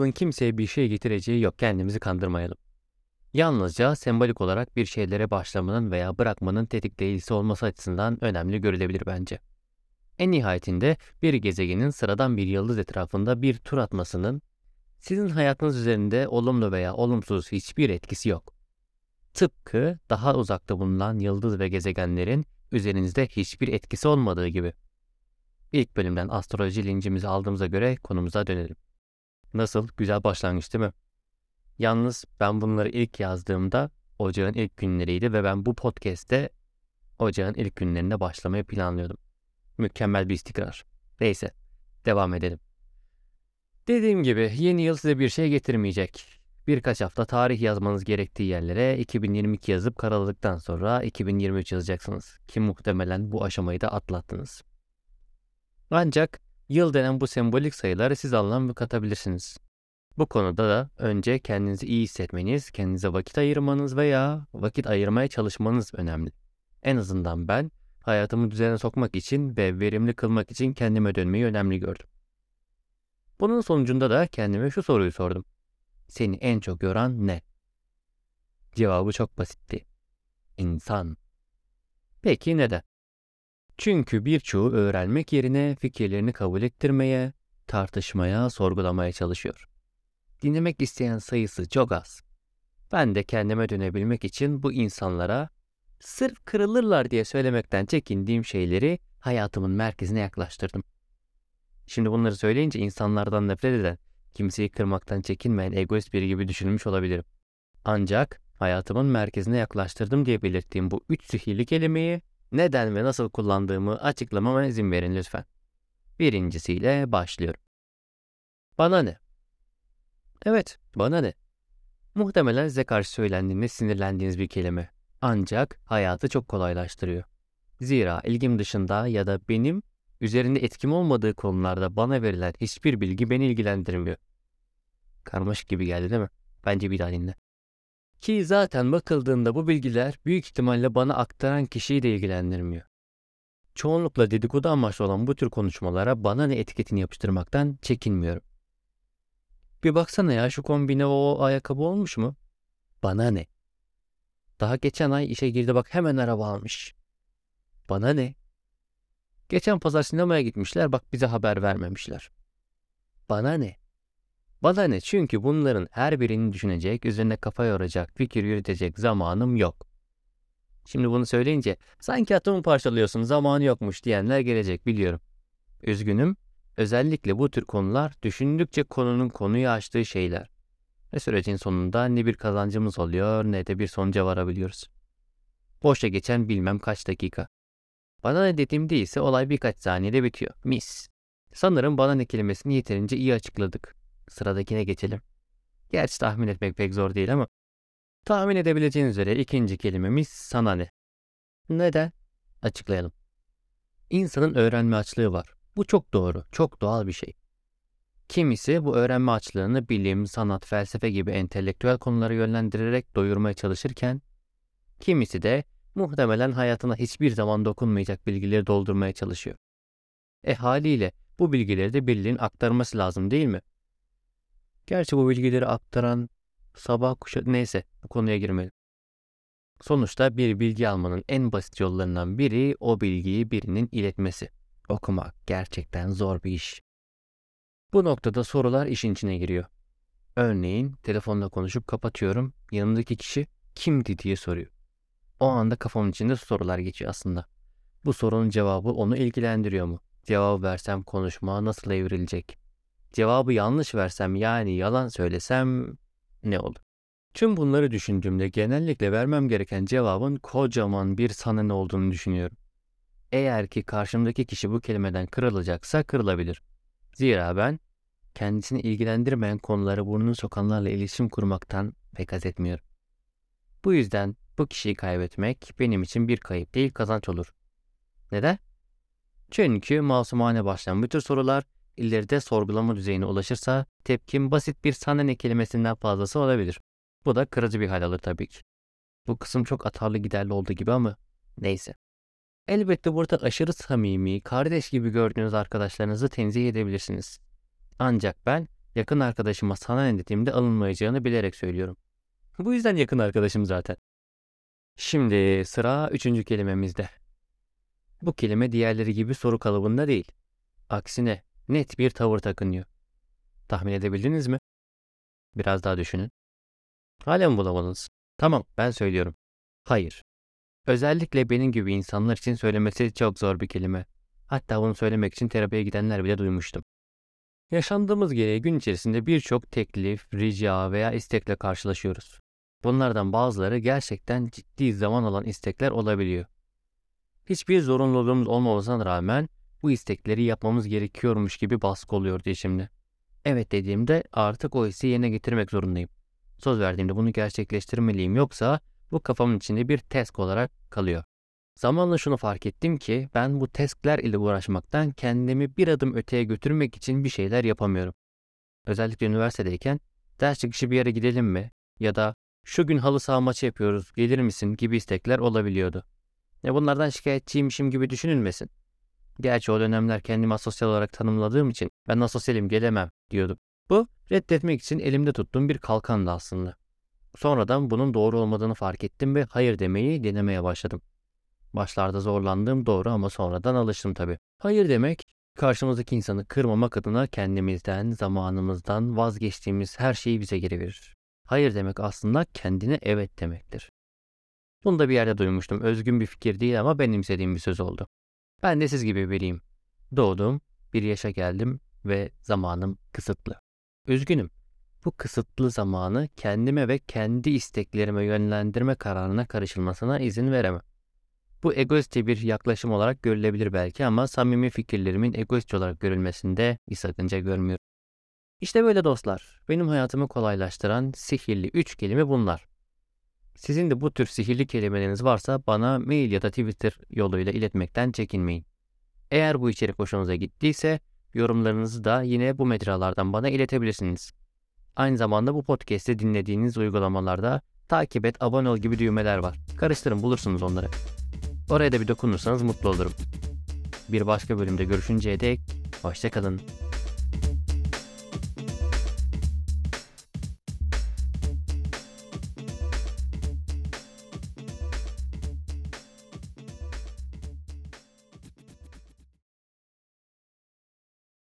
yılın kimseye bir şey getireceği yok kendimizi kandırmayalım. Yalnızca sembolik olarak bir şeylere başlamanın veya bırakmanın tetikleyicisi olması açısından önemli görülebilir bence. En nihayetinde bir gezegenin sıradan bir yıldız etrafında bir tur atmasının sizin hayatınız üzerinde olumlu veya olumsuz hiçbir etkisi yok. Tıpkı daha uzakta bulunan yıldız ve gezegenlerin üzerinizde hiçbir etkisi olmadığı gibi. İlk bölümden astroloji lincimizi aldığımıza göre konumuza dönelim. Nasıl? Güzel başlangıç değil mi? Yalnız ben bunları ilk yazdığımda ocağın ilk günleriydi ve ben bu podcast'te ocağın ilk günlerinde başlamayı planlıyordum. Mükemmel bir istikrar. Neyse, devam edelim. Dediğim gibi yeni yıl size bir şey getirmeyecek. Birkaç hafta tarih yazmanız gerektiği yerlere 2022 yazıp karaladıktan sonra 2023 yazacaksınız. Ki muhtemelen bu aşamayı da atlattınız. Ancak yıl denen bu sembolik sayıları siz anlam katabilirsiniz. Bu konuda da önce kendinizi iyi hissetmeniz, kendinize vakit ayırmanız veya vakit ayırmaya çalışmanız önemli. En azından ben hayatımı düzene sokmak için ve verimli kılmak için kendime dönmeyi önemli gördüm. Bunun sonucunda da kendime şu soruyu sordum. Seni en çok yoran ne? Cevabı çok basitti. İnsan. Peki neden? Çünkü birçoğu öğrenmek yerine fikirlerini kabul ettirmeye, tartışmaya, sorgulamaya çalışıyor. Dinlemek isteyen sayısı çok az. Ben de kendime dönebilmek için bu insanlara sırf kırılırlar diye söylemekten çekindiğim şeyleri hayatımın merkezine yaklaştırdım. Şimdi bunları söyleyince insanlardan nefret eden, kimseyi kırmaktan çekinmeyen egoist biri gibi düşünülmüş olabilirim. Ancak hayatımın merkezine yaklaştırdım diye belirttiğim bu üç sihirli kelimeyi neden ve nasıl kullandığımı açıklamama izin verin lütfen. Birincisiyle başlıyorum. Bana ne? Evet, bana ne? Muhtemelen size karşı söylendiğinde sinirlendiğiniz bir kelime. Ancak hayatı çok kolaylaştırıyor. Zira ilgim dışında ya da benim üzerinde etkim olmadığı konularda bana verilen hiçbir bilgi beni ilgilendirmiyor. Karmaşık gibi geldi değil mi? Bence bir daha dinle. Ki zaten bakıldığında bu bilgiler büyük ihtimalle bana aktaran kişiyi de ilgilendirmiyor. Çoğunlukla dedikodu amaçlı olan bu tür konuşmalara bana ne etiketini yapıştırmaktan çekinmiyorum. Bir baksana ya şu kombine o ayakkabı olmuş mu? Bana ne? Daha geçen ay işe girdi bak hemen araba almış. Bana ne? Geçen pazar sinemaya gitmişler bak bize haber vermemişler. Bana ne? Bana ne? Çünkü bunların her birini düşünecek, üzerine kafa yoracak, fikir yürütecek zamanım yok. Şimdi bunu söyleyince sanki atomu parçalıyorsun zamanı yokmuş diyenler gelecek biliyorum. Üzgünüm. Özellikle bu tür konular düşündükçe konunun konuyu açtığı şeyler. Ve sürecin sonunda ne bir kazancımız oluyor ne de bir sonuca varabiliyoruz. Boşa geçen bilmem kaç dakika. Bana ne dediğimde ise olay birkaç saniyede bitiyor. Mis. Sanırım bana ne kelimesini yeterince iyi açıkladık. Sıradakine geçelim. Gerçi tahmin etmek pek zor değil ama. Tahmin edebileceğiniz üzere ikinci kelimemiz sana ne? Neden? Açıklayalım. İnsanın öğrenme açlığı var. Bu çok doğru, çok doğal bir şey. Kimisi bu öğrenme açlığını bilim, sanat, felsefe gibi entelektüel konulara yönlendirerek doyurmaya çalışırken, kimisi de muhtemelen hayatına hiçbir zaman dokunmayacak bilgileri doldurmaya çalışıyor. E haliyle bu bilgileri de birinin aktarması lazım değil mi? Gerçi bu bilgileri aktaran sabah kuşa neyse bu konuya girmeyelim. Sonuçta bir bilgi almanın en basit yollarından biri o bilgiyi birinin iletmesi. Okumak gerçekten zor bir iş. Bu noktada sorular işin içine giriyor. Örneğin telefonla konuşup kapatıyorum. Yanımdaki kişi kimdi diye soruyor. O anda kafamın içinde sorular geçiyor aslında. Bu sorunun cevabı onu ilgilendiriyor mu? Cevabı versem konuşma nasıl evrilecek? Cevabı yanlış versem yani yalan söylesem ne olur? Tüm bunları düşündüğümde genellikle vermem gereken cevabın kocaman bir sana ne olduğunu düşünüyorum. Eğer ki karşımdaki kişi bu kelimeden kırılacaksa kırılabilir. Zira ben kendisini ilgilendirmeyen konuları burnunu sokanlarla iletişim kurmaktan pek haz etmiyorum. Bu yüzden bu kişiyi kaybetmek benim için bir kayıp değil kazanç olur. Neden? Çünkü masumane başlayan bütün sorular ileride sorgulama düzeyine ulaşırsa tepkim basit bir sana ne kelimesinden fazlası olabilir. Bu da kırıcı bir hal alır tabii ki. Bu kısım çok atarlı giderli olduğu gibi ama neyse. Elbette burada aşırı samimi, kardeş gibi gördüğünüz arkadaşlarınızı tenzih edebilirsiniz. Ancak ben Yakın arkadaşıma sana dediğimde alınmayacağını bilerek söylüyorum. Bu yüzden yakın arkadaşım zaten. Şimdi sıra üçüncü kelimemizde. Bu kelime diğerleri gibi soru kalıbında değil. Aksine net bir tavır takınıyor. Tahmin edebildiniz mi? Biraz daha düşünün. Hala mı bulamadınız? Tamam, ben söylüyorum. Hayır. Özellikle benim gibi insanlar için söylemesi çok zor bir kelime. Hatta bunu söylemek için terapiye gidenler bile duymuştum. Yaşandığımız gereği gün içerisinde birçok teklif, rica veya istekle karşılaşıyoruz. Bunlardan bazıları gerçekten ciddi zaman alan istekler olabiliyor. Hiçbir zorunluluğumuz olmamasına rağmen bu istekleri yapmamız gerekiyormuş gibi baskı oluyor diye şimdi. Evet dediğimde artık o hissi yerine getirmek zorundayım. Söz verdiğimde bunu gerçekleştirmeliyim yoksa bu kafamın içinde bir task olarak kalıyor. Zamanla şunu fark ettim ki ben bu taskler ile uğraşmaktan kendimi bir adım öteye götürmek için bir şeyler yapamıyorum. Özellikle üniversitedeyken ders çıkışı bir yere gidelim mi ya da şu gün halı saha maçı yapıyoruz gelir misin gibi istekler olabiliyordu. E bunlardan şikayetçiymişim gibi düşünülmesin. Gerçi o dönemler kendimi asosyal olarak tanımladığım için ben asosyalim gelemem diyordum. Bu reddetmek için elimde tuttuğum bir kalkandı aslında. Sonradan bunun doğru olmadığını fark ettim ve hayır demeyi denemeye başladım. Başlarda zorlandığım doğru ama sonradan alıştım tabii. Hayır demek karşımızdaki insanı kırmamak adına kendimizden, zamanımızdan vazgeçtiğimiz her şeyi bize geri verir. Hayır demek aslında kendine evet demektir. Bunu da bir yerde duymuştum. Özgün bir fikir değil ama benimsediğim bir söz oldu. Ben de siz gibi biriyim. Doğdum, bir yaşa geldim ve zamanım kısıtlı. Üzgünüm. Bu kısıtlı zamanı kendime ve kendi isteklerime yönlendirme kararına karışılmasına izin veremem. Bu egoistçe bir yaklaşım olarak görülebilir belki ama samimi fikirlerimin egoistçe olarak görülmesinde bir sakınca görmüyorum. İşte böyle dostlar. Benim hayatımı kolaylaştıran sihirli üç kelime bunlar. Sizin de bu tür sihirli kelimeleriniz varsa bana mail ya da Twitter yoluyla iletmekten çekinmeyin. Eğer bu içerik hoşunuza gittiyse yorumlarınızı da yine bu mecralardan bana iletebilirsiniz. Aynı zamanda bu podcast'i dinlediğiniz uygulamalarda takip et, abone ol gibi düğmeler var. Karıştırın bulursunuz onları. Oraya da bir dokunursanız mutlu olurum. Bir başka bölümde görüşünceye dek hoşçakalın.